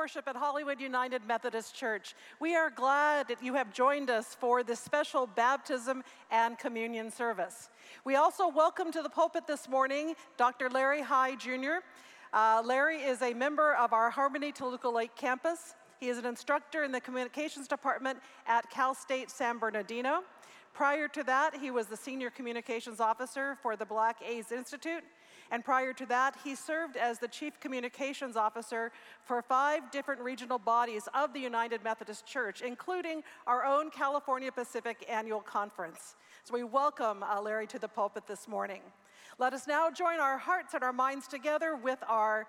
worship at Hollywood United Methodist Church. We are glad that you have joined us for this special baptism and communion service. We also welcome to the pulpit this morning Dr. Larry Hygh Jr. Uh, Larry is a member of our Harmony Toluca Lake campus. He is an instructor in the communications department at Cal State San Bernardino. Prior to that, he was the senior communications officer for the Black AIDS Institute and prior to that, he served as the Chief Communications Officer for five different regional bodies of the United Methodist Church, including our own California Pacific Annual Conference. So we welcome uh, Larry to the pulpit this morning. Let us now join our hearts and our minds together with our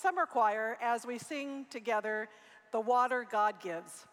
summer choir as we sing together The Water God Gives.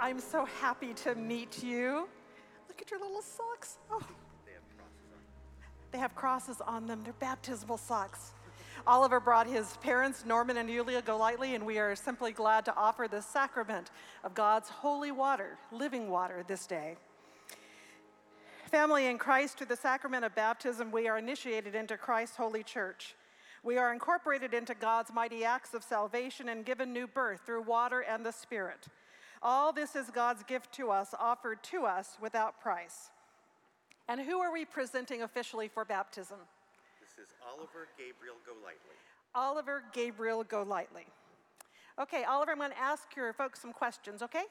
I'm so happy to meet you. Look at your little socks. Oh. They have crosses on them. They're baptismal socks. Oliver brought his parents, Norman and Yulia Golightly, and we are simply glad to offer the sacrament of God's holy water, living water, this day. Family in Christ, through the sacrament of baptism, we are initiated into Christ's holy church. We are incorporated into God's mighty acts of salvation and given new birth through water and the Spirit. All this is God's gift to us, offered to us without price. And who are we presenting officially for baptism? This is Oliver Gabriel Golightly. Oliver Gabriel Golightly. Okay, Oliver, I'm going to ask your folks some questions, okay?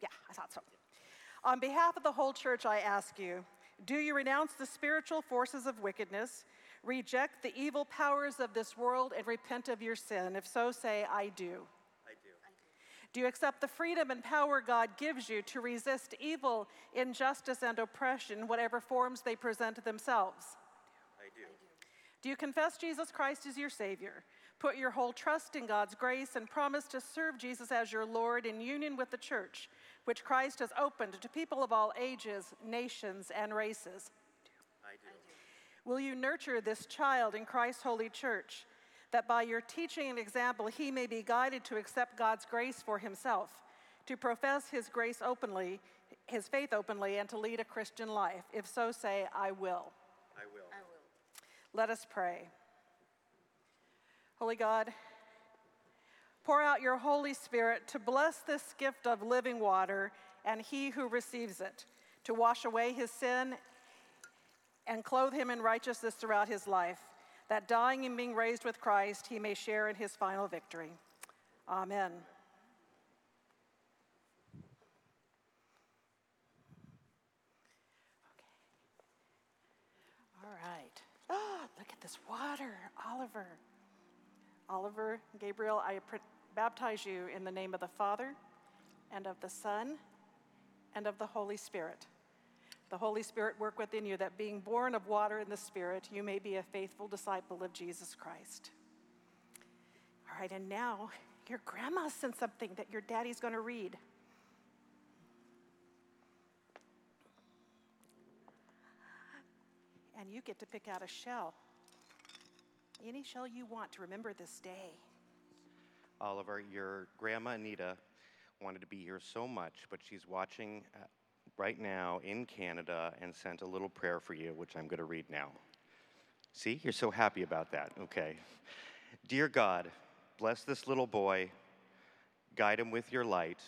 Yeah, I thought so. On behalf of the whole church, I ask you do you renounce the spiritual forces of wickedness, reject the evil powers of this world, and repent of your sin? If so, say, I do. Do you accept the freedom and power God gives you to resist evil, injustice, and oppression, whatever forms they present themselves? I do. Do you confess Jesus Christ as your Savior? Put your whole trust in God's grace and promise to serve Jesus as your Lord in union with the church, which Christ has opened to people of all ages, nations, and races? I do. Will you nurture this child in Christ's holy church? That by your teaching and example he may be guided to accept God's grace for himself, to profess his grace openly, his faith openly, and to lead a Christian life. If so, say, I will. I will. I will. Let us pray. Holy God, pour out your Holy Spirit to bless this gift of living water and he who receives it, to wash away his sin and clothe him in righteousness throughout his life, that dying and being raised with Christ, he may share in his final victory. Amen. Okay. All right. Oh, look at this water, Oliver. Oliver, Gabriel, I pr- baptize you in the name of the Father, and of the Son, and of the Holy Spirit. The Holy Spirit work within you, that being born of water and the Spirit, you may be a faithful disciple of Jesus Christ. All right, and now your grandma sent something that your daddy's going to read. And you get to pick out a shell. Any shell you want to remember this day. Oliver, your grandma Anita wanted to be here so much, but she's watching uh, right now in Canada and sent a little prayer for you, which I'm going to read now. See, you're so happy about that. Okay. Dear God, bless this little boy, guide him with your light,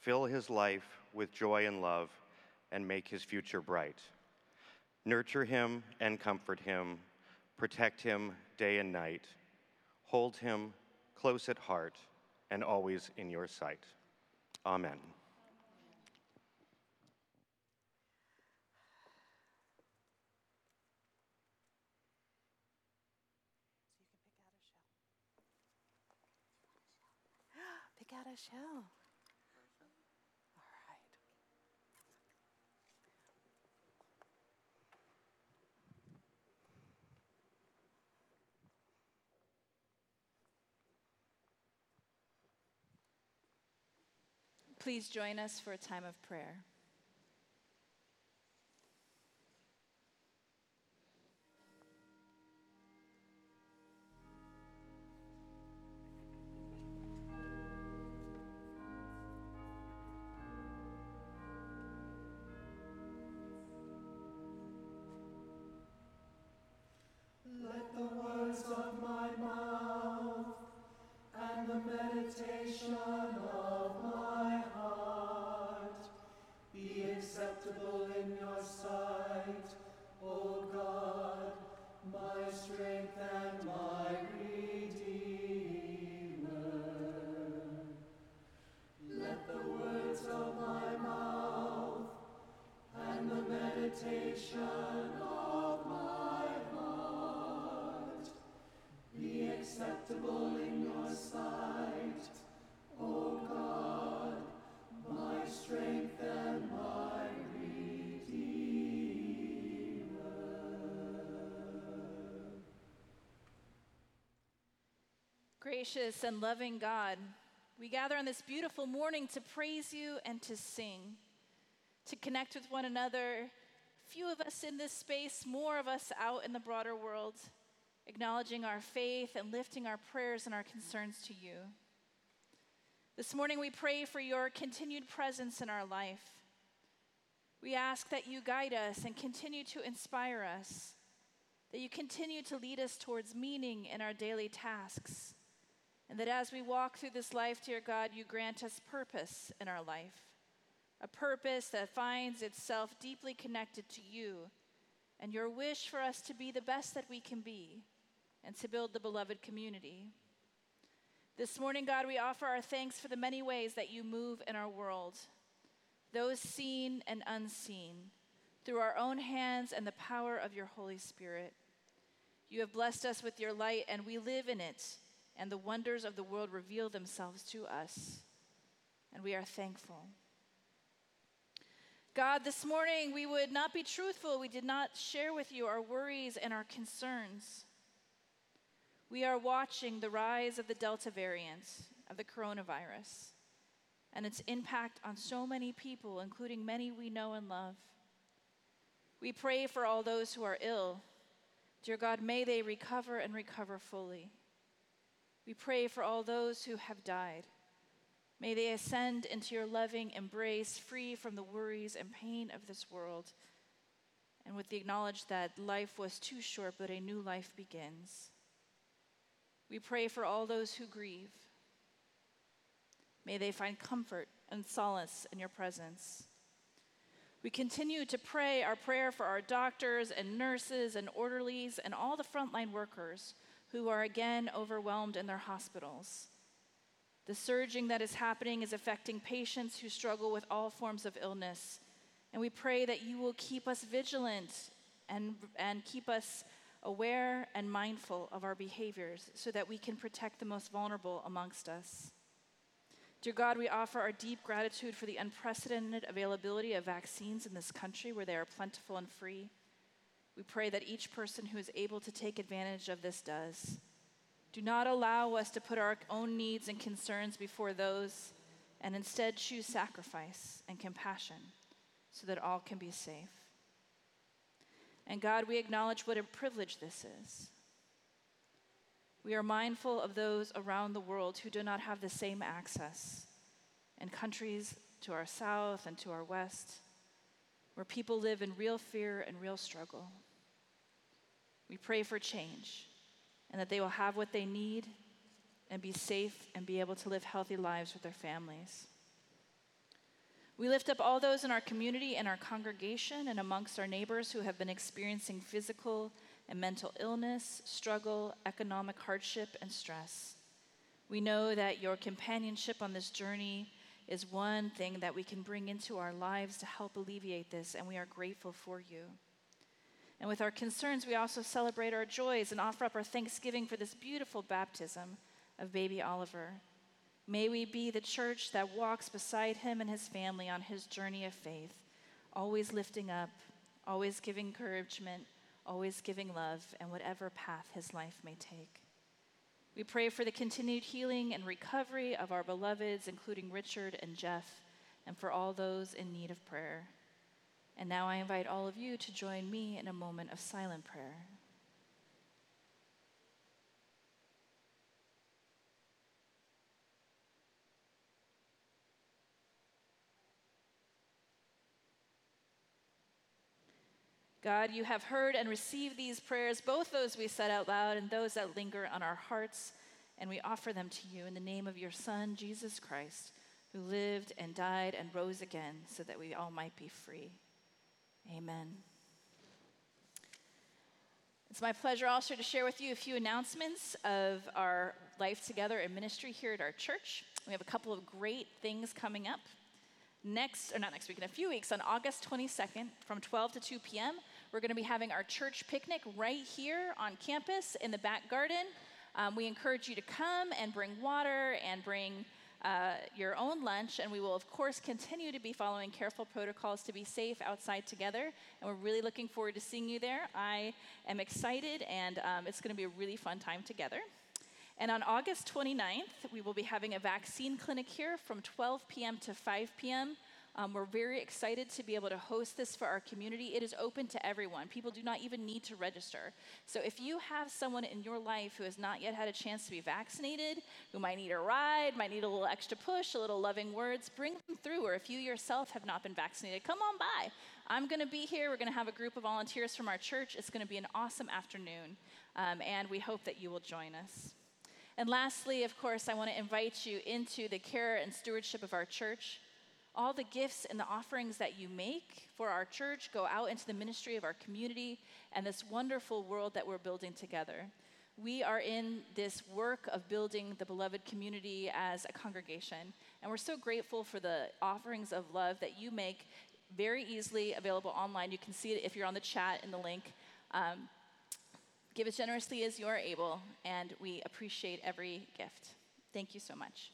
fill his life with joy and love, and make his future bright. Nurture him and comfort him, protect him day and night, hold him close at heart, and always in your sight. Amen. Out a right. Please join us for a time of prayer. Gracious and loving God, we gather on this beautiful morning to praise you and to sing, to connect with one another. Few of us in this space, more of us out in the broader world, acknowledging our faith and lifting our prayers and our concerns to you. This morning, we pray for your continued presence in our life. We ask that you guide us and continue to inspire us, that you continue to lead us towards meaning in our daily tasks, and that as we walk through this life, dear God, you grant us purpose in our life, a purpose that finds itself deeply connected to you and your wish for us to be the best that we can be and to build the beloved community. This morning, God, we offer our thanks for the many ways that you move in our world, those seen and unseen, through our own hands and the power of your Holy Spirit. You have blessed us with your light, and we live in it, and the wonders of the world reveal themselves to us, and we are thankful. God, this morning we would not be truthful. We did not share with you our worries and our concerns. We are watching the rise of the Delta variant of the coronavirus and its impact on so many people, including many we know and love. We pray for all those who are ill. Dear God, may they recover and recover fully. We pray for all those who have died. May they ascend into your loving embrace, free from the worries and pain of this world, and with the knowledge that life was too short, but a new life begins. We pray for all those who grieve. May they find comfort and solace in your presence. We continue to pray our prayer for our doctors and nurses and orderlies and all the frontline workers who are again overwhelmed in their hospitals. The surging that is happening is affecting patients who struggle with all forms of illness. And we pray that you will keep us vigilant and, and keep us aware and mindful of our behaviors so that we can protect the most vulnerable amongst us. Dear God, we offer our deep gratitude for the unprecedented availability of vaccines in this country where they are plentiful and free. We pray that each person who is able to take advantage of this does. Do not allow us to put our own needs and concerns before those, and instead choose sacrifice and compassion so that all can be safe. And God, we acknowledge what a privilege this is. We are mindful of those around the world who do not have the same access, and countries to our south and to our west, where people live in real fear and real struggle. We pray for change and that they will have what they need and be safe and be able to live healthy lives with their families. We lift up all those in our community and our congregation and amongst our neighbors who have been experiencing physical and mental illness, struggle, economic hardship, and stress. We know that your companionship on this journey is one thing that we can bring into our lives to help alleviate this, and we are grateful for you. And with our concerns, we also celebrate our joys and offer up our thanksgiving for this beautiful baptism of baby Oliver. May we be the church that walks beside him and his family on his journey of faith, always lifting up, always giving encouragement, always giving love, and whatever path his life may take. We pray for the continued healing and recovery of our beloveds, including Richard and Jeff, and for all those in need of prayer. And now I invite all of you to join me in a moment of silent prayer. God, you have heard and received these prayers, both those we said out loud and those that linger on our hearts, and we offer them to you in the name of your Son, Jesus Christ, who lived and died and rose again so that we all might be free. Amen. It's my pleasure also to share with you a few announcements of our Life Together and ministry here at our church. We have a couple of great things coming up. Next, or not next week, in a few weeks, on August 22nd from 12 to 2 p.m., we're going to be having our church picnic right here on campus in the back garden. Um, we encourage you to come and bring water and bring uh, your own lunch, and we will, of course, continue to be following careful protocols to be safe outside together. And we're really looking forward to seeing you there. I am excited, and um, it's going to be a really fun time together. And on August 29th, we will be having a vaccine clinic here from 12 p.m. to 5 p.m. Um, we're very excited to be able to host this for our community. It is open to everyone. People do not even need to register. So if you have someone in your life who has not yet had a chance to be vaccinated, who might need a ride, might need a little extra push, a little loving words, bring them through. Or if you yourself have not been vaccinated, come on by. I'm going to be here. We're going to have a group of volunteers from our church. It's going to be an awesome afternoon, um, and we hope that you will join us. And lastly, of course, I want to invite you into the care and stewardship of our church. All the gifts and the offerings that you make for our church go out into the ministry of our community and this wonderful world that we're building together. We are in this work of building the beloved community as a congregation, and we're so grateful for the offerings of love that you make very easily available online. You can see it if you're on the chat in the link. Um, give as generously as you are able, and we appreciate every gift. Thank you so much.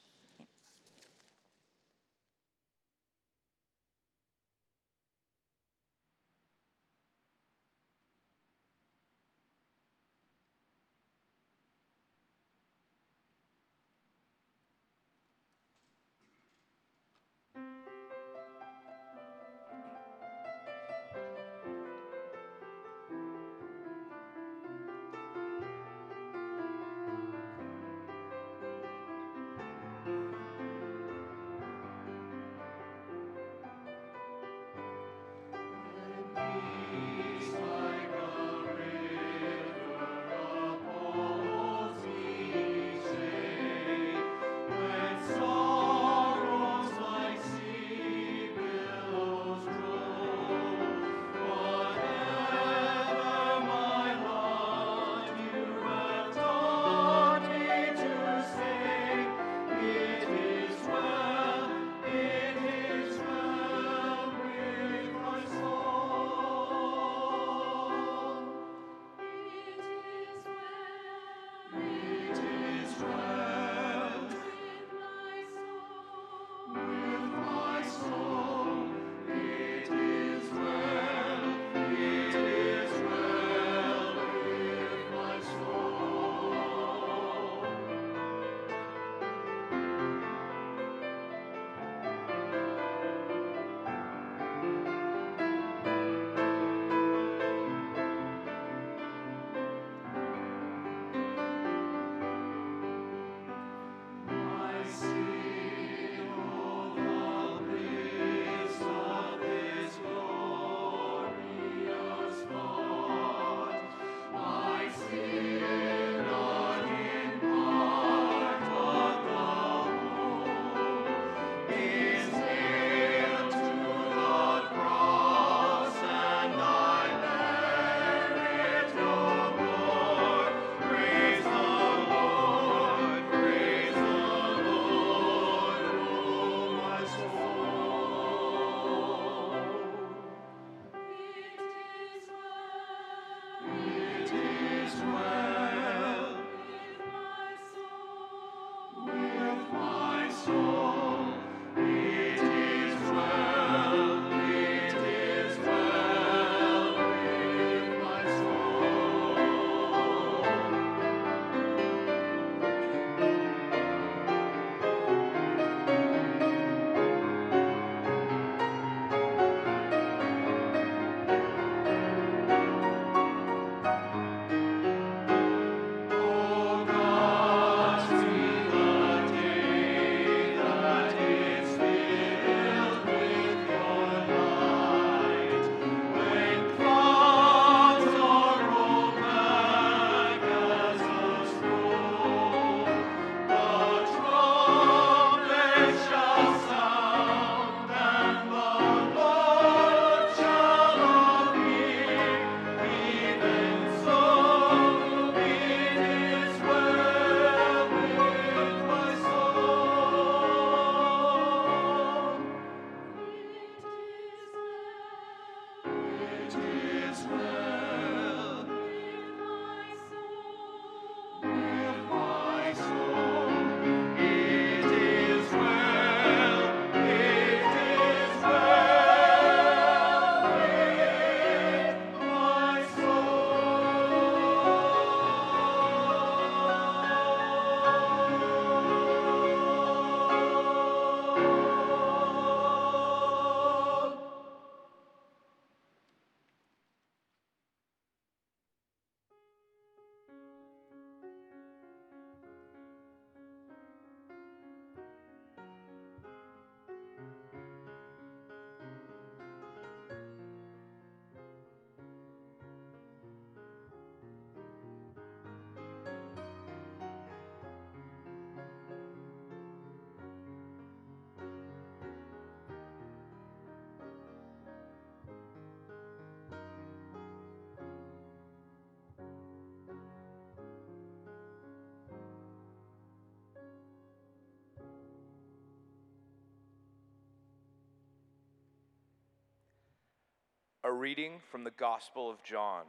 A reading from the Gospel of John.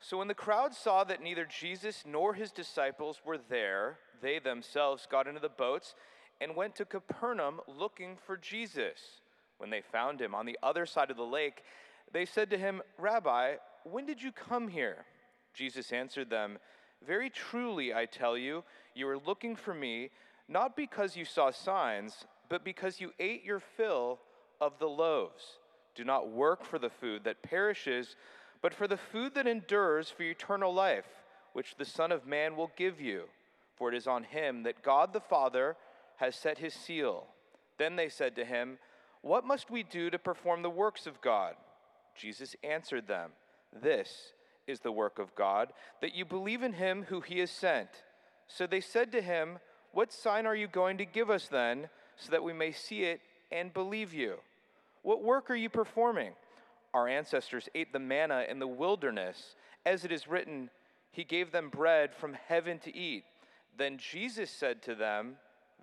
So when the crowd saw that neither Jesus nor his disciples were there, they themselves got into the boats and went to Capernaum looking for Jesus. When they found him on the other side of the lake, they said to him, Rabbi, when did you come here? Jesus answered them, Very truly, I tell you, you are looking for me, not because you saw signs, but because you ate your fill of the loaves. Do not work for the food that perishes, but for the food that endures for eternal life, which the Son of Man will give you. For it is on him that God the Father has set his seal. Then they said to him, What must we do to perform the works of God? Jesus answered them, This is the work of God, that you believe in him who he has sent. So they said to him, What sign are you going to give us then, so that we may see it and believe you? What work are you performing? Our ancestors ate the manna in the wilderness. As it is written, He gave them bread from heaven to eat. Then Jesus said to them,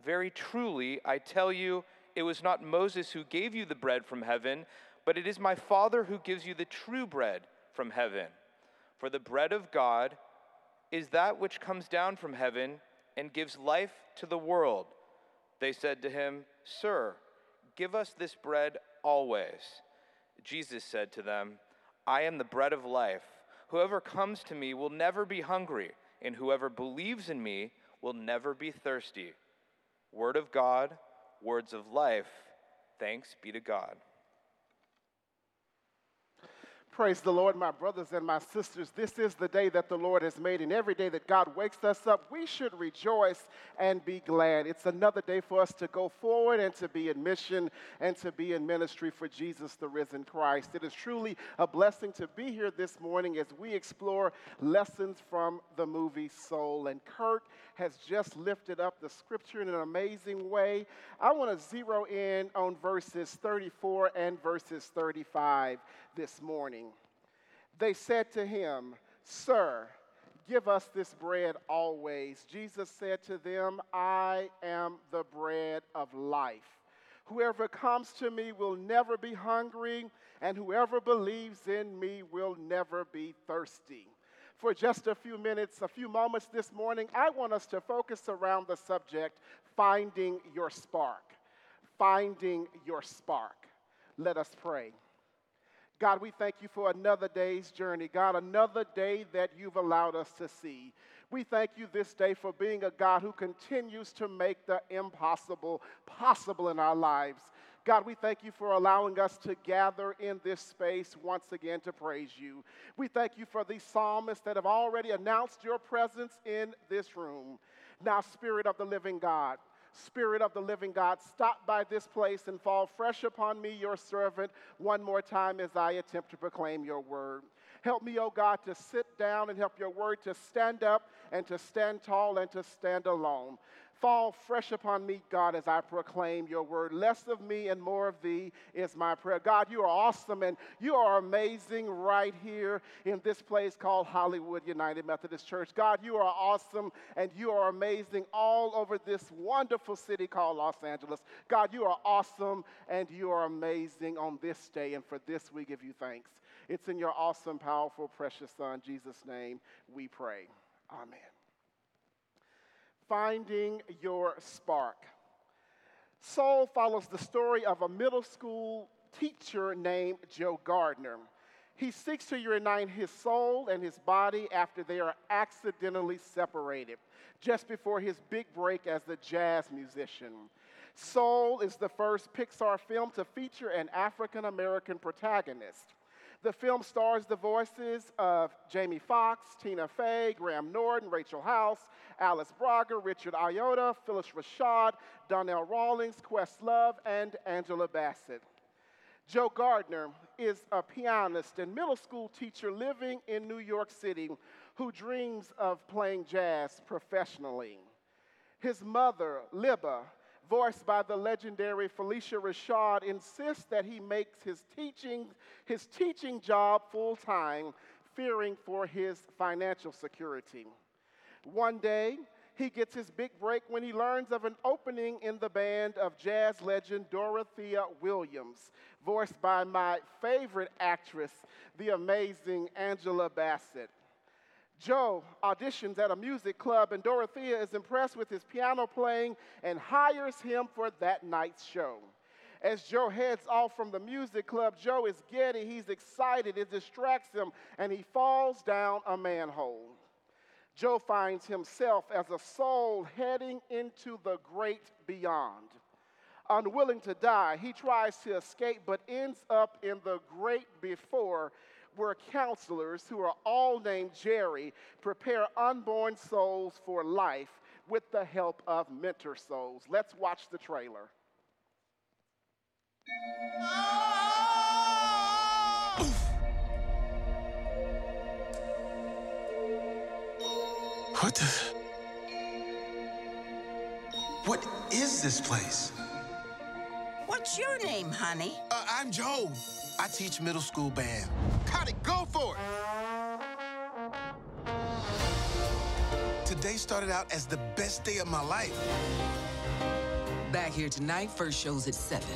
Very truly, I tell you, it was not Moses who gave you the bread from heaven, but it is my Father who gives you the true bread from heaven. For the bread of God is that which comes down from heaven and gives life to the world. They said to him, Sir, give us this bread always. Jesus said to them, I am the bread of life. Whoever comes to me will never be hungry, and whoever believes in me will never be thirsty. Word of God, words of life. Thanks be to God. Praise the Lord, my brothers and my sisters. This is the day that the Lord has made, and every day that God wakes us up, we should rejoice and be glad. It's another day for us to go forward and to be in mission and to be in ministry for Jesus, the risen Christ. It is truly a blessing to be here this morning as we explore lessons from the movie Soul. And Kirk has just lifted up the scripture in an amazing way. I want to zero in on verses 34 and verses 35 this morning. They said to him, Sir, give us this bread always. Jesus said to them, I am the bread of life. Whoever comes to me will never be hungry, and whoever believes in me will never be thirsty. For just a few minutes, a few moments this morning, I want us to focus around the subject finding your spark. Finding your spark. Let us pray. God, we thank you for another day's journey. God, another day that you've allowed us to see. We thank you this day for being a God who continues to make the impossible possible in our lives. God, we thank you for allowing us to gather in this space once again to praise you. We thank you for these psalmists that have already announced your presence in this room. Now, Spirit of the living God, Spirit of the living God, stop by this place and fall fresh upon me, your servant, one more time as I attempt to proclaim your word. Help me, O oh God, to sit down and help your word to stand up and to stand tall and to stand alone. Fall fresh upon me, God, as I proclaim your word. Less of me and more of thee is my prayer. God, you are awesome and you are amazing right here in this place called Hollywood United Methodist Church. God, you are awesome and you are amazing all over this wonderful city called Los Angeles. God, you are awesome and you are amazing on this day, and for this we give you thanks. It's in your awesome, powerful, precious Son, Jesus' name, we pray. Amen finding your spark. Soul follows the story of a middle school teacher named Joe Gardner. He seeks to unite his soul and his body after they are accidentally separated, just before his big break as a jazz musician. Soul is the first Pixar film to feature an African American protagonist. The film stars the voices of Jamie Foxx, Tina Fey, Graham Norton, Rachel House, Alice Braga, Richard Ayoade, Phylicia Rashad, Donnell Rawlings, Questlove, and Angela Bassett. Joe Gardner is a pianist and middle school teacher living in New York City who dreams of playing jazz professionally. His mother, Libba, voiced by the legendary Phylicia Rashad, insists that he makes his teaching, his teaching job full time, fearing for his financial security. One day, he gets his big break when he learns of an opening in the band of jazz legend Dorothea Williams, voiced by my favorite actress, the amazing Angela Bassett. Joe auditions at a music club, and Dorothea is impressed with his piano playing and hires him for that night's show. As Joe heads off from the music club, Joe is giddy, he's excited, it distracts him, and he falls down a manhole. Joe finds himself as a soul heading into the great beyond. Unwilling to die, he tries to escape but ends up in the great before where counselors who are all named Jerry prepare unborn souls for life with the help of mentor souls. Let's watch the trailer. What the? What is this place? What's your name, honey? Uh, I'm Joe. I teach middle school band. Cut it, go for it! Today started out as the best day of my life. Back here tonight, first show's at 7.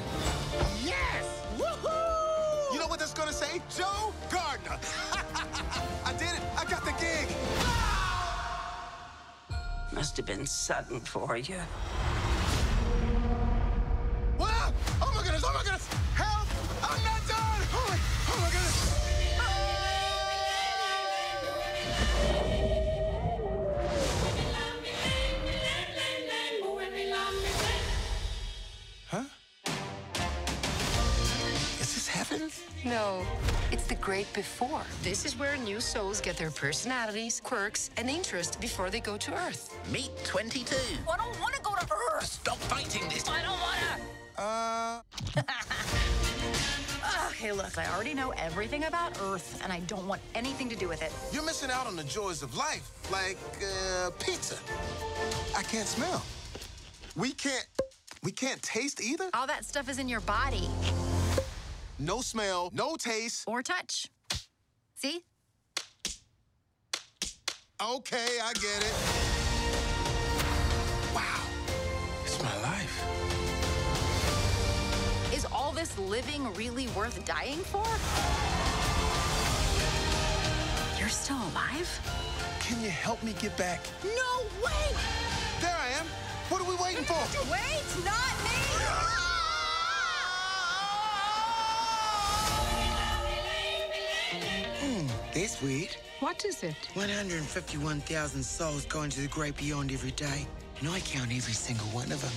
Yes! Woohoo! You know what that's gonna say? Joe Gardner. I did it. I got the gig. Must have been sudden for you. Before. This is where new souls get their personalities, quirks, and interests before they go to Earth. Meet 22. I don't want to go to Earth. Stop fighting this. I don't want to. Uh, Okay, look, I already know everything about Earth, and I don't want anything to do with it. you're missing out on the joys of life, like uh, pizza. I can't smell. We can't. We can't taste either. All that stuff is in your body No smell, no taste. or touch. See? Okay, I get it. Wow, it's my life. Is all this living really worth dying for? You're still alive? Can you help me get back? No way! There I am. What are we waiting for? Wait, not me! Ah! This weird. What is it? 151,000 souls going to the great beyond every day. And I count every single one of them.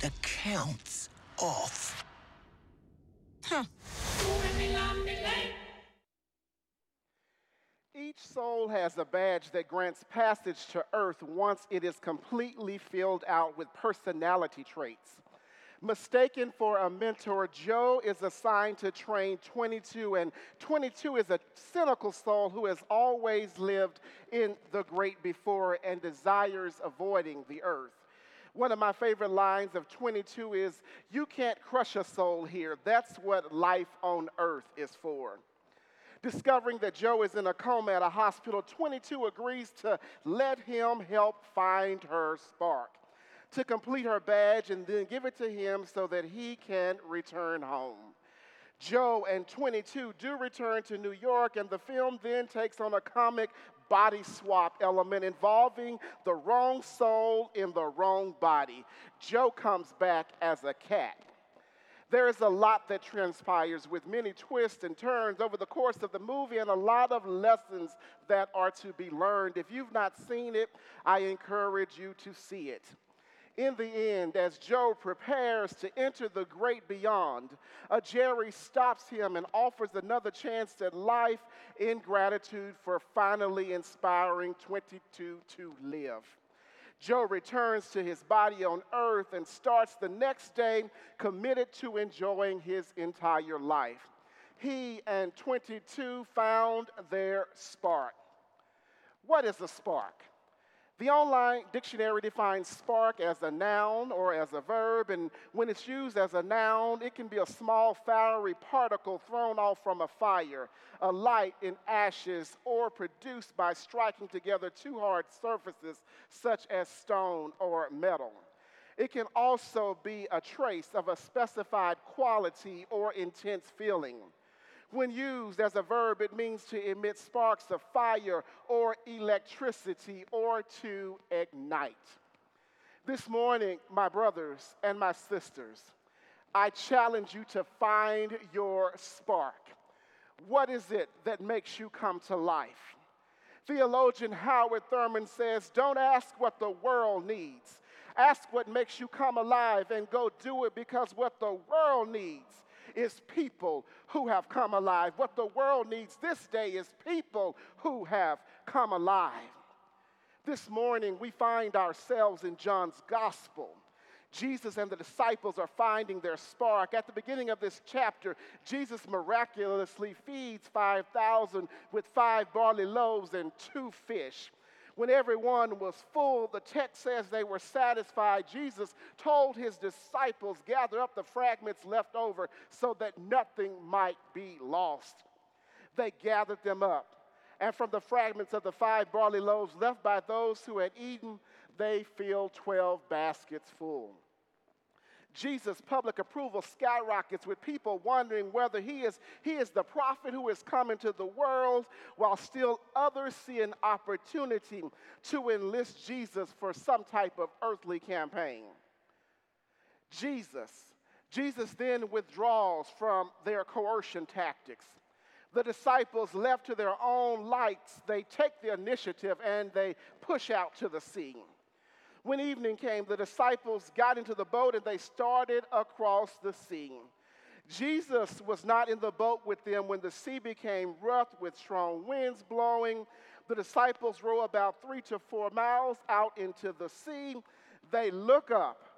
The count's off. Huh. Each soul has a badge that grants passage to earth once it is completely filled out with personality traits. Mistaken for a mentor, Joe is assigned to train 22, and 22 is a cynical soul who has always lived in the great before and desires avoiding the earth. One of my favorite lines of 22 is, You can't crush a soul here. That's what life on earth is for. Discovering that Joe is in a coma at a hospital, 22 agrees to let him help find her spark, to complete her badge and then give it to him so that he can return home. Joe and 22 do return to New York, and the film then takes on a comic body swap element involving the wrong soul in the wrong body. Joe comes back as a cat. There is a lot that transpires with many twists and turns over the course of the movie and a lot of lessons that are to be learned. If you've not seen it, I encourage you to see it. In the end, as Joe prepares to enter the great beyond, a Jerry stops him and offers another chance at life in gratitude for finally inspiring 22 to live. Joe returns to his body on earth and starts the next day committed to enjoying his entire life. He and 22 found their spark. What is a spark? The online dictionary defines spark as a noun or as a verb, and when it's used as a noun, it can be a small fiery particle thrown off from a fire, a light in ashes, or produced by striking together two hard surfaces such as stone or metal. It can also be a trace of a specified quality or intense feeling. When used as a verb, it means to emit sparks of fire or electricity or to ignite. This morning, my brothers and my sisters, I challenge you to find your spark. What is it that makes you come to life? Theologian Howard Thurman says, Don't ask what the world needs. Ask what makes you come alive and go do it because what the world needs is people who have come alive. What the world needs this day is people who have come alive. This morning, we find ourselves in John's gospel. Jesus and the disciples are finding their spark. At the beginning of this chapter, Jesus miraculously feeds 5,000 with five barley loaves and two fish. When everyone was full, the text says they were satisfied. Jesus told his disciples, Gather up the fragments left over so that nothing might be lost. They gathered them up. And from the fragments of the five barley loaves left by those who had eaten, they filled 12 baskets full. Jesus' public approval skyrockets with people wondering whether he is, he is the prophet who is coming to the world, while still others see an opportunity to enlist Jesus for some type of earthly campaign. Jesus, Jesus then withdraws from their coercion tactics. The disciples, left to their own lights, they take the initiative and they push out to the sea. When evening came, the disciples got into the boat and they started across the sea. Jesus was not in the boat with them when the sea became rough with strong winds blowing. The disciples row about three to four miles out into the sea. They look up.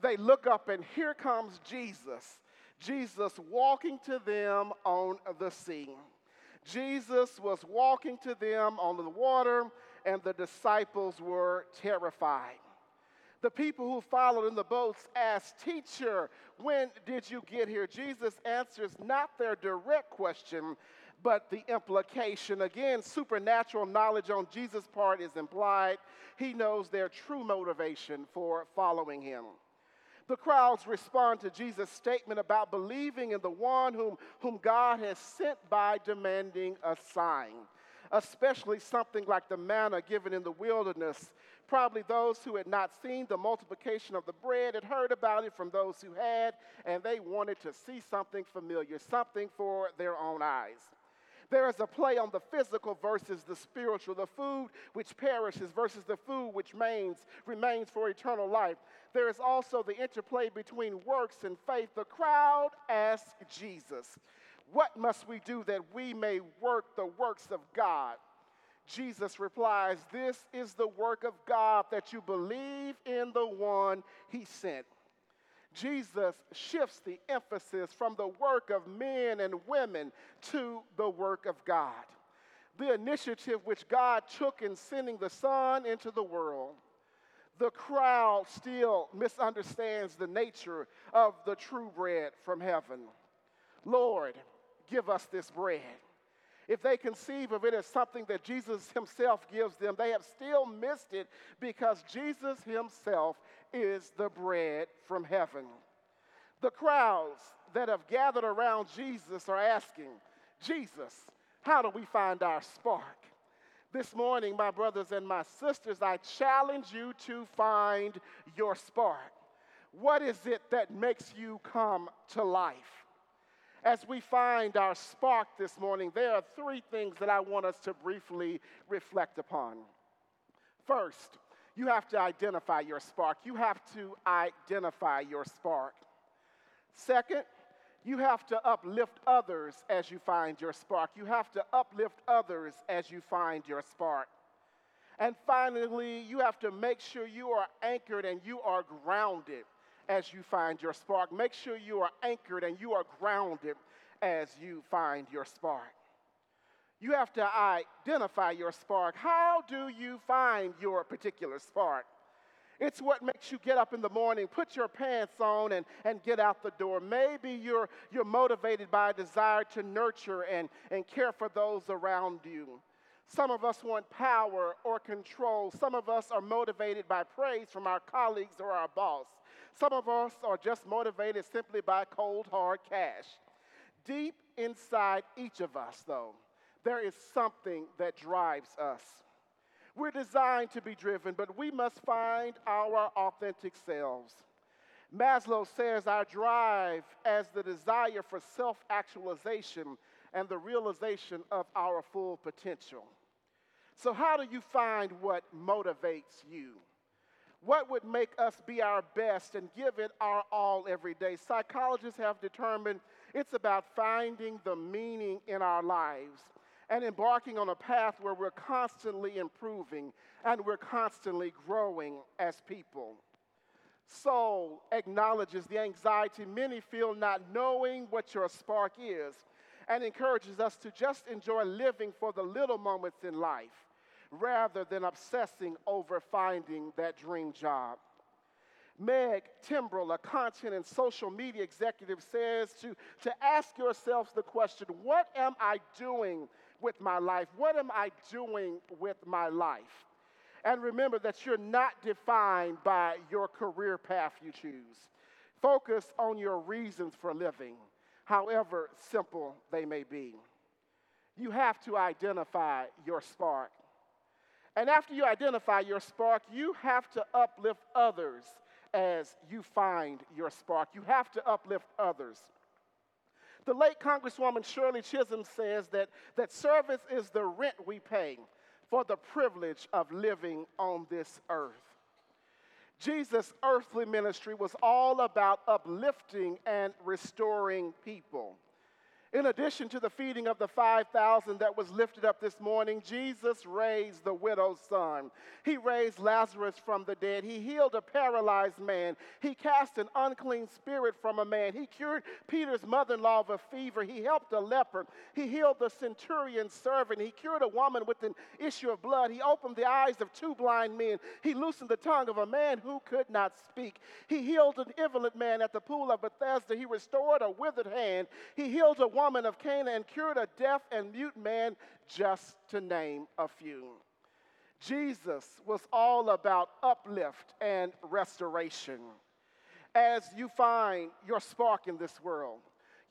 They look up, and here comes Jesus. Jesus walking to them on the sea. Jesus was walking to them on the water, and the disciples were terrified. The people who followed in the boats asked, Teacher, when did you get here? Jesus answers not their direct question, but the implication. Again, supernatural knowledge on Jesus' part is implied. He knows their true motivation for following him. The crowds respond to Jesus' statement about believing in the one whom, whom God has sent by demanding a sign, especially something like the manna given in the wilderness Probably those who had not seen the multiplication of the bread had heard about it from those who had, and they wanted to see something familiar, something for their own eyes. There is a play on the physical versus the spiritual, the food which perishes versus the food which remains, remains for eternal life. There is also the interplay between works and faith. The crowd asked Jesus, What must we do that we may work the works of God? Jesus replies, This is the work of God that you believe in the one he sent. Jesus shifts the emphasis from the work of men and women to the work of God. The initiative which God took in sending the Son into the world. The crowd still misunderstands the nature of the true bread from heaven. Lord, give us this bread if they conceive of it as something that Jesus himself gives them, they have still missed it because Jesus himself is the bread from heaven. The crowds that have gathered around Jesus are asking, Jesus, how do we find our spark? This morning, my brothers and my sisters, I challenge you to find your spark. What is it that makes you come to life? As we find our spark this morning, there are three things that I want us to briefly reflect upon. First, you have to identify your spark. You have to identify your spark. Second, you have to uplift others as you find your spark. You have to uplift others as you find your spark. And finally, you have to make sure you are anchored and you are grounded as you find your spark. Make sure you are anchored and you are grounded as you find your spark. You have to identify your spark. How do you find your particular spark? It's what makes you get up in the morning, put your pants on, and, and get out the door. Maybe you're, you're motivated by a desire to nurture and, and care for those around you. Some of us want power or control. Some of us are motivated by praise from our colleagues or our boss. Some of us are just motivated simply by cold, hard cash. Deep inside each of us, though, there is something that drives us. We're designed to be driven, but we must find our authentic selves. Maslow says our drive as the desire for self actualization and the realization of our full potential. So, how do you find what motivates you? What would make us be our best and give it our all every day? Psychologists have determined it's about finding the meaning in our lives and embarking on a path where we're constantly improving and we're constantly growing as people. Soul acknowledges the anxiety many feel not knowing what your spark is and encourages us to just enjoy living for the little moments in life rather than obsessing over finding that dream job. Meg Timbrell, a content and social media executive, says to, to ask yourselves the question what am I doing with my life? What am I doing with my life? And remember that you're not defined by your career path you choose. Focus on your reasons for living, however simple they may be. You have to identify your spark. And after you identify your spark, you have to uplift others as you find your spark. You have to uplift others. The late Congresswoman Shirley Chisholm says that, that service is the rent we pay for the privilege of living on this earth. Jesus' earthly ministry was all about uplifting and restoring people. In addition to the feeding of the 5,000 that was lifted up this morning, Jesus raised the widow's son. He raised Lazarus from the dead. He healed a paralyzed man. He cast an unclean spirit from a man. He cured Peter's mother in law of a fever. He helped a leper. He healed the centurion's servant. He cured a woman with an issue of blood. He opened the eyes of two blind men. He loosened the tongue of a man who could not speak. He healed an invalid man at the pool of Bethesda. He restored a withered hand. He healed a woman of Canaan and cured a deaf and mute man, just to name a few. Jesus was all about uplift and restoration. As you find your spark in this world,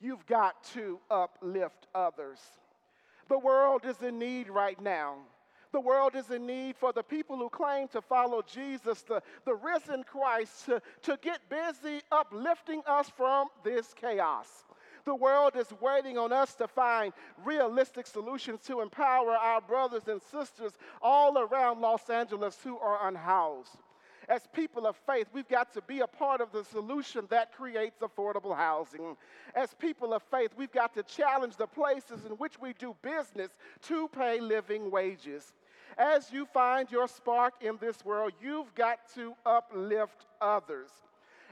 you've got to uplift others. The world is in need right now. The world is in need for the people who claim to follow Jesus, the, the risen Christ, to, to get busy uplifting us from this chaos. The world is waiting on us to find realistic solutions to empower our brothers and sisters all around Los Angeles who are unhoused. As people of faith, we've got to be a part of the solution that creates affordable housing. As people of faith, we've got to challenge the places in which we do business to pay living wages. As you find your spark in this world, you've got to uplift others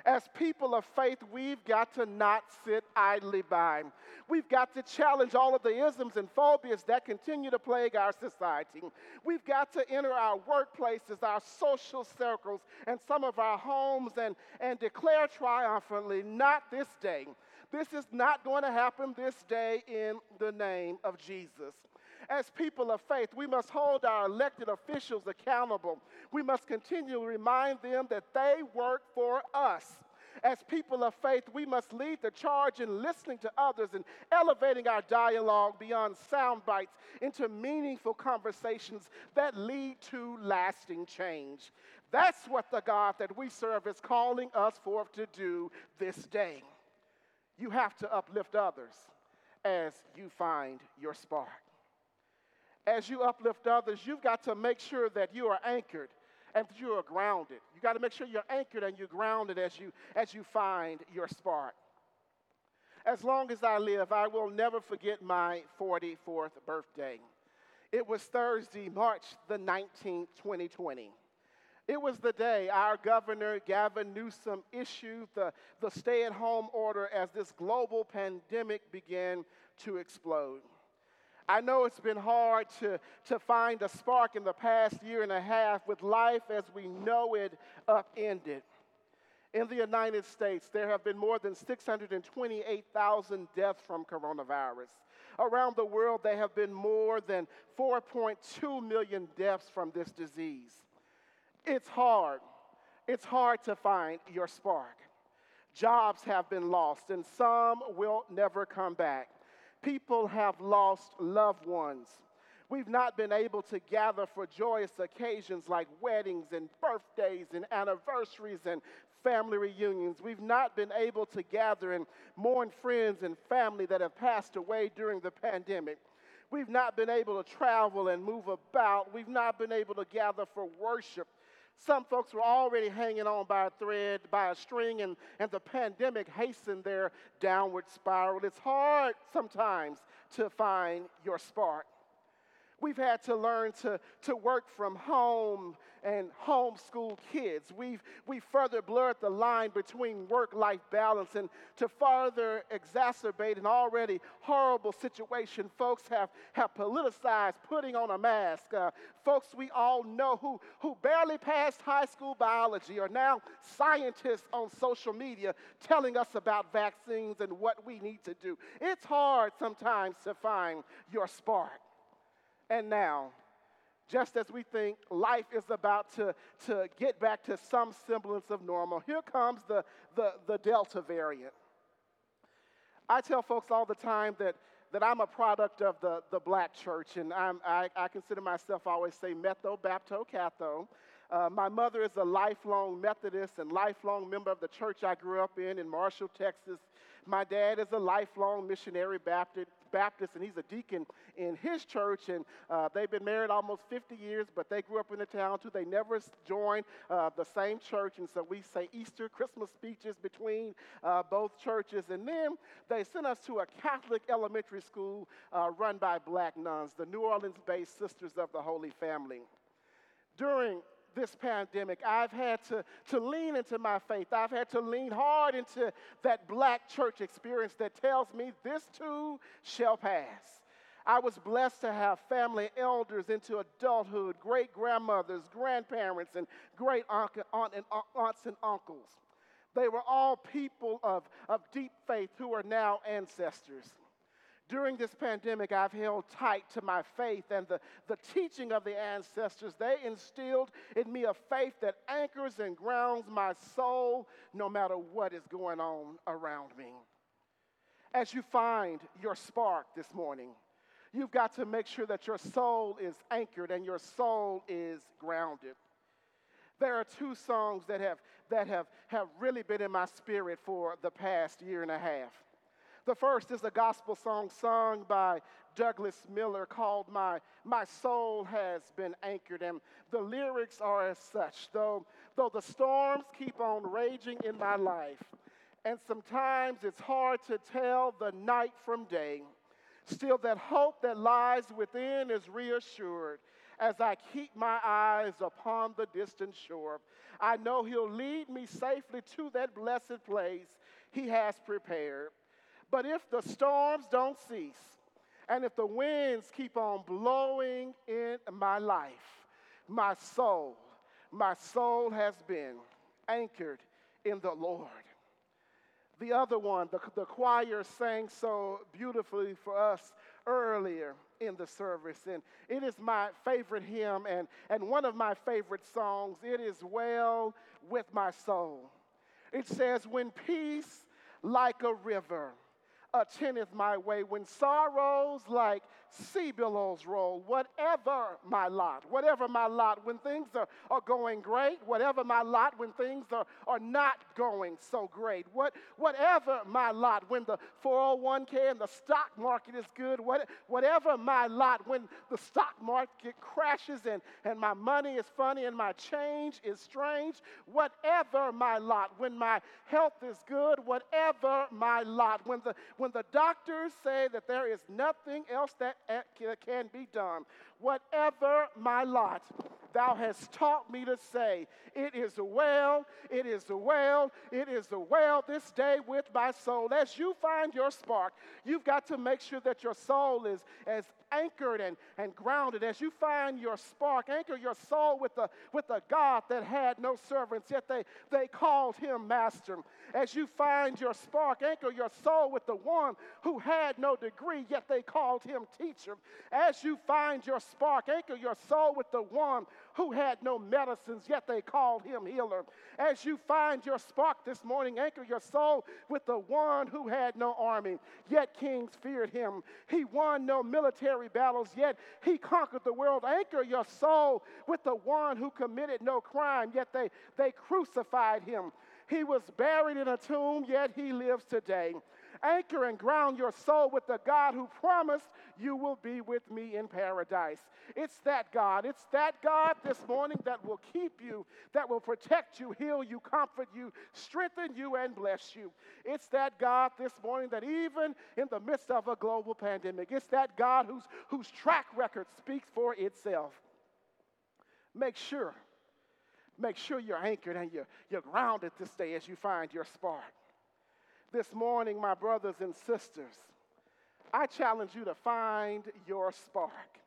as people of faith, we've got to not sit idly by. We've got to challenge all of the isms and phobias that continue to plague our society. We've got to enter our workplaces, our social circles, and some of our homes and, and declare triumphantly, not this day. This is not going to happen this day in the name of Jesus. As people of faith, we must hold our elected officials accountable. We must continually remind them that they work for us. As people of faith, we must lead the charge in listening to others and elevating our dialogue beyond sound bites into meaningful conversations that lead to lasting change. That's what the God that we serve is calling us forth to do this day. You have to uplift others as you find your spark as you uplift others, you've got to make sure that you are anchored and that you are grounded. You got to make sure you're anchored and you're grounded as you as you find your spark. As long as I live, I will never forget my 44th birthday. It was Thursday, March the 19th, 2020. It was the day our governor, Gavin Newsom, issued the, the stay at home order as this global pandemic began to explode. I know it's been hard to, to find a spark in the past year and a half with life as we know it upended. In the United States, there have been more than 628,000 deaths from coronavirus. Around the world, there have been more than 4.2 million deaths from this disease. It's hard. It's hard to find your spark. Jobs have been lost, and some will never come back. People have lost loved ones. We've not been able to gather for joyous occasions like weddings and birthdays and anniversaries and family reunions. We've not been able to gather and mourn friends and family that have passed away during the pandemic. We've not been able to travel and move about. We've not been able to gather for worship. Some folks were already hanging on by a thread, by a string, and, and the pandemic hastened their downward spiral. It's hard sometimes to find your spark. We've had to learn to, to work from home and homeschool kids. We've, we further blurred the line between work life balance and to further exacerbate an already horrible situation, folks have, have politicized putting on a mask. Uh, folks we all know who, who barely passed high school biology are now scientists on social media telling us about vaccines and what we need to do. It's hard sometimes to find your spark. And now, just as we think life is about to, to get back to some semblance of normal, here comes the, the, the Delta variant. I tell folks all the time that, that I'm a product of the, the black church, and I'm, I, I consider myself, I always say, Metho, Bapto, Catho. Uh, my mother is a lifelong Methodist and lifelong member of the church I grew up in in Marshall, Texas. My dad is a lifelong missionary Baptist, Baptist, and he's a deacon in his church. And uh, they've been married almost 50 years, but they grew up in the town too. They never joined uh, the same church. And so we say Easter, Christmas speeches between uh, both churches. And then they sent us to a Catholic elementary school uh, run by black nuns, the New Orleans based Sisters of the Holy Family. During this pandemic, I've had to, to lean into my faith. I've had to lean hard into that black church experience that tells me this too shall pass. I was blessed to have family elders into adulthood, great grandmothers, grandparents, and great aunt and uh, aunts and uncles. They were all people of, of deep faith who are now ancestors. During this pandemic, I've held tight to my faith and the, the teaching of the ancestors. They instilled in me a faith that anchors and grounds my soul no matter what is going on around me. As you find your spark this morning, you've got to make sure that your soul is anchored and your soul is grounded. There are two songs that have, that have, have really been in my spirit for the past year and a half. The first is a gospel song sung by Douglas Miller called My, My Soul Has Been Anchored. And the lyrics are as such though, though the storms keep on raging in my life, and sometimes it's hard to tell the night from day, still that hope that lies within is reassured as I keep my eyes upon the distant shore. I know He'll lead me safely to that blessed place He has prepared. But if the storms don't cease, and if the winds keep on blowing in my life, my soul, my soul has been anchored in the Lord. The other one, the, the choir sang so beautifully for us earlier in the service, and it is my favorite hymn and, and one of my favorite songs. It is Well with My Soul. It says, When peace like a river attendeth my way, when sorrows like sea billows roll, whatever my lot, whatever my lot, when things are, are going great, whatever my lot, when things are, are not going so great, what, whatever my lot, when the 401k and the stock market is good, what, whatever my lot, when the stock market crashes and, and my money is funny and my change is strange, whatever my lot, when my health is good, whatever my lot, when the, when the doctors say that there is nothing else that can be done. Whatever my lot, thou hast taught me to say, It is well, it is well, it is well this day with my soul. As you find your spark, you've got to make sure that your soul is as anchored and, and grounded. As you find your spark, anchor your soul with the, with the God that had no servants, yet they, they called him master. As you find your spark, anchor your soul with the one who had no degree, yet they called him teacher. As you find your spark, anchor your soul with the one who had no medicines, yet they called him healer. As you find your spark this morning, anchor your soul with the one who had no army, yet kings feared him. He won no military battles, yet he conquered the world. Anchor your soul with the one who committed no crime, yet they, they crucified him. He was buried in a tomb, yet he lives today. Anchor and ground your soul with the God who promised you will be with me in paradise. It's that God. It's that God this morning that will keep you, that will protect you, heal you, comfort you, strengthen you, and bless you. It's that God this morning that even in the midst of a global pandemic, it's that God whose, whose track record speaks for itself. Make sure, make sure you're anchored and you're, you're grounded this day as you find your spark this morning, my brothers and sisters, I challenge you to find your spark.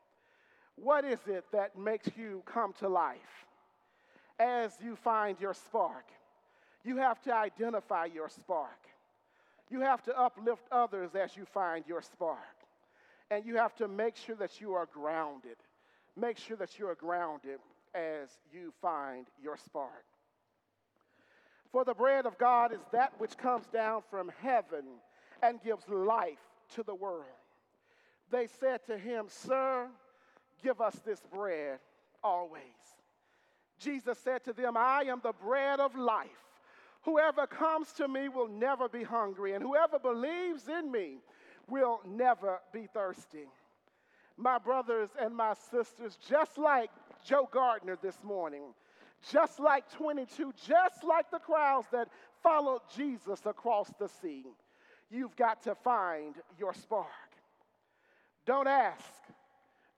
What is it that makes you come to life? As you find your spark, you have to identify your spark. You have to uplift others as you find your spark. And you have to make sure that you are grounded. Make sure that you are grounded as you find your spark. For the bread of God is that which comes down from heaven and gives life to the world. They said to him, Sir, give us this bread always. Jesus said to them, I am the bread of life. Whoever comes to me will never be hungry, and whoever believes in me will never be thirsty. My brothers and my sisters, just like Joe Gardner this morning, just like 22, just like the crowds that followed Jesus across the sea, you've got to find your spark. Don't ask.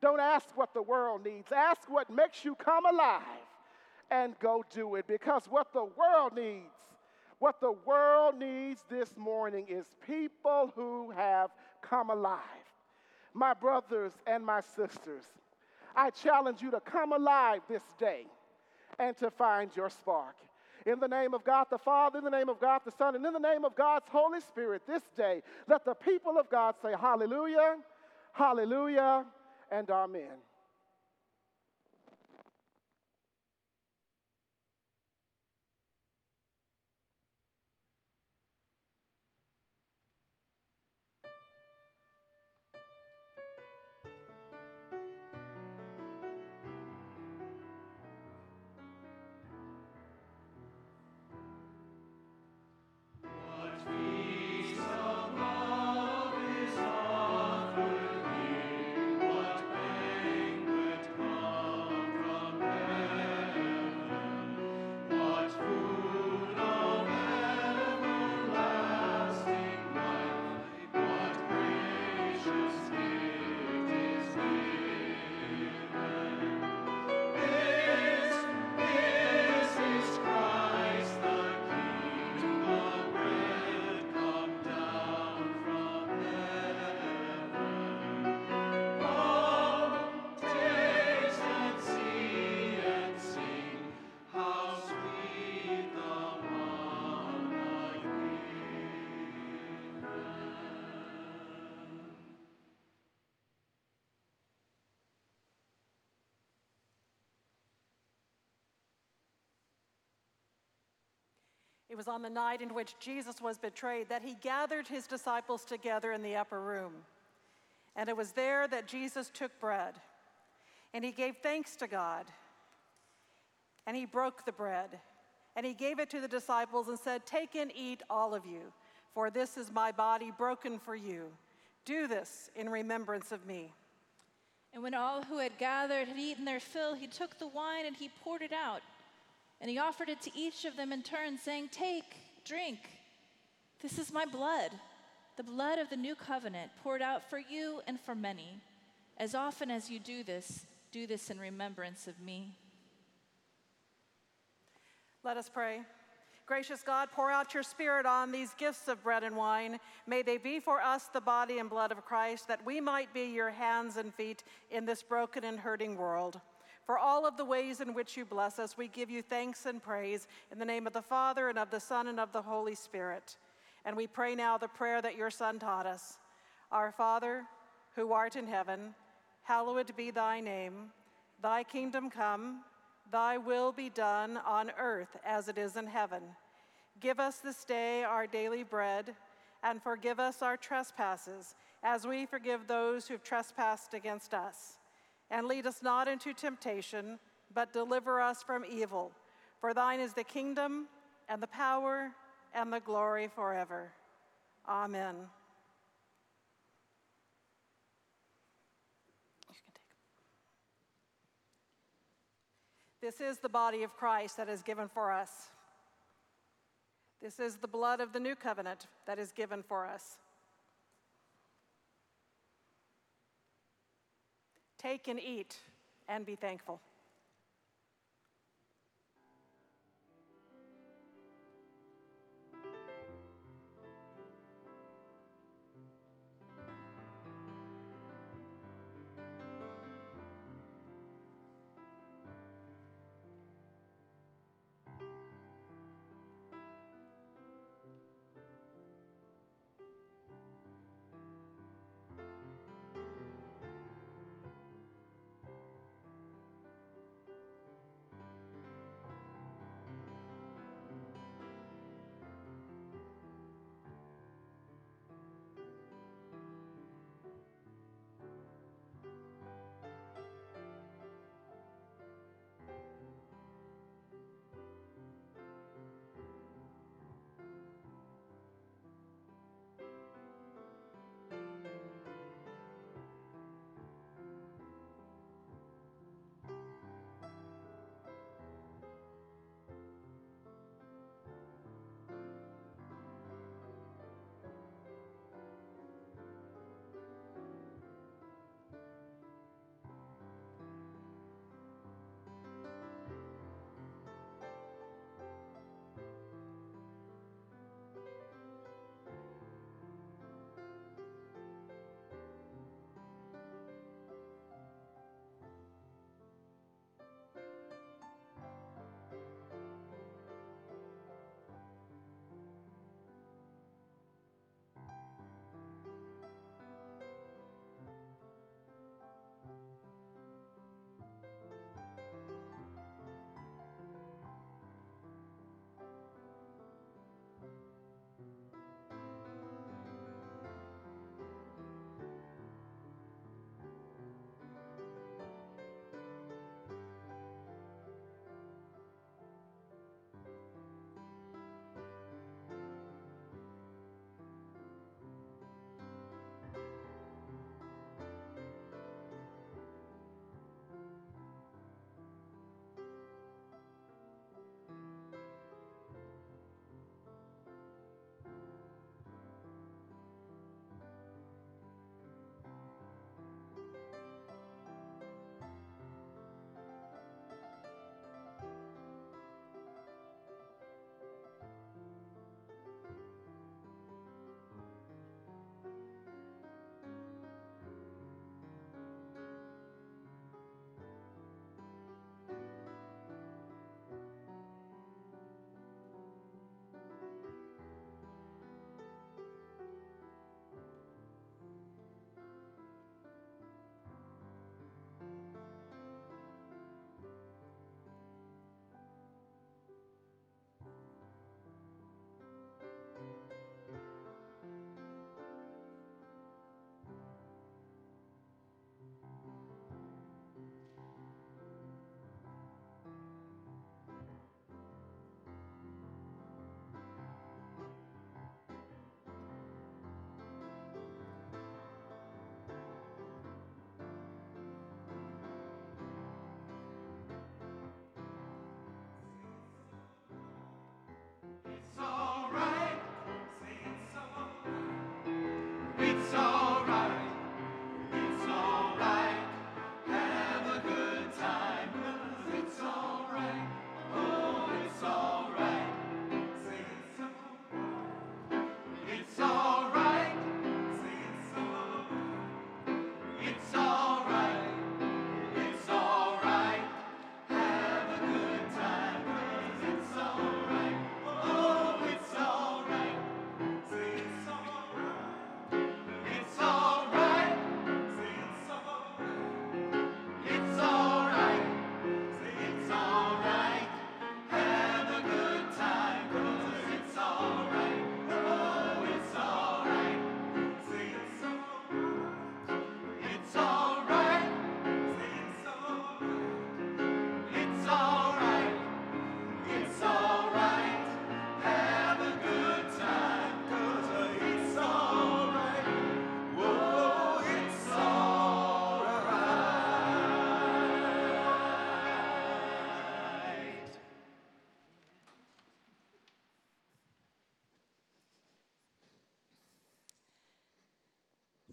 Don't ask what the world needs. Ask what makes you come alive and go do it because what the world needs, what the world needs this morning is people who have come alive. My brothers and my sisters, I challenge you to come alive this day and to find your spark. In the name of God the Father, in the name of God the Son, and in the name of God's Holy Spirit, this day, let the people of God say hallelujah, hallelujah, and amen. It was on the night in which Jesus was betrayed that he gathered his disciples together in the upper room. And it was there that Jesus took bread and he gave thanks to God. And he broke the bread and he gave it to the disciples and said, Take and eat, all of you, for this is my body broken for you. Do this in remembrance of me. And when all who had gathered had eaten their fill, he took the wine and he poured it out and he offered it to each of them in turn, saying, Take, drink. This is my blood, the blood of the new covenant, poured out for you and for many. As often as you do this, do this in remembrance of me. Let us pray. Gracious God, pour out your Spirit on these gifts of bread and wine. May they be for us the body and blood of Christ, that we might be your hands and feet in this broken and hurting world. For all of the ways in which you bless us, we give you thanks and praise in the name of the Father, and of the Son, and of the Holy Spirit. And we pray now the prayer that your Son taught us Our Father, who art in heaven, hallowed be thy name. Thy kingdom come. Thy will be done on earth as it is in heaven. Give us this day our daily bread, and forgive us our trespasses, as we forgive those who've trespassed against us. And lead us not into temptation, but deliver us from evil. For thine is the kingdom, and the power, and the glory forever. Amen. This is the body of Christ that is given for us. This is the blood of the new covenant that is given for us. Take and eat and be thankful.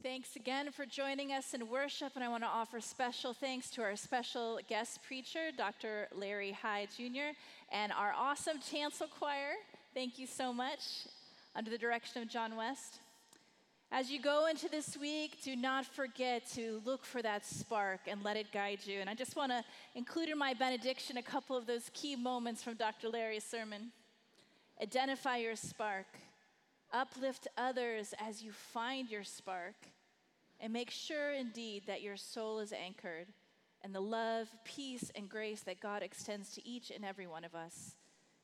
Thanks again for joining us in worship, and I want to offer special thanks to our special guest preacher, Dr. Larry Hygh Jr., and our awesome chancel choir. Thank you so much, under the direction of John West. As you go into this week, do not forget to look for that spark and let it guide you. And I just want to include in my benediction a couple of those key moments from Dr. Larry's sermon. Identify your spark, uplift others as you find your spark, and make sure indeed that your soul is anchored and the love, peace, and grace that God extends to each and every one of us.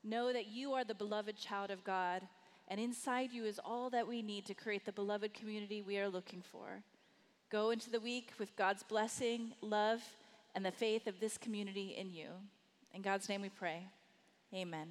Know that you are the beloved child of God and inside you is all that we need to create the beloved community we are looking for. Go into the week with God's blessing, love, and the faith of this community in you. In God's name we pray. Amen.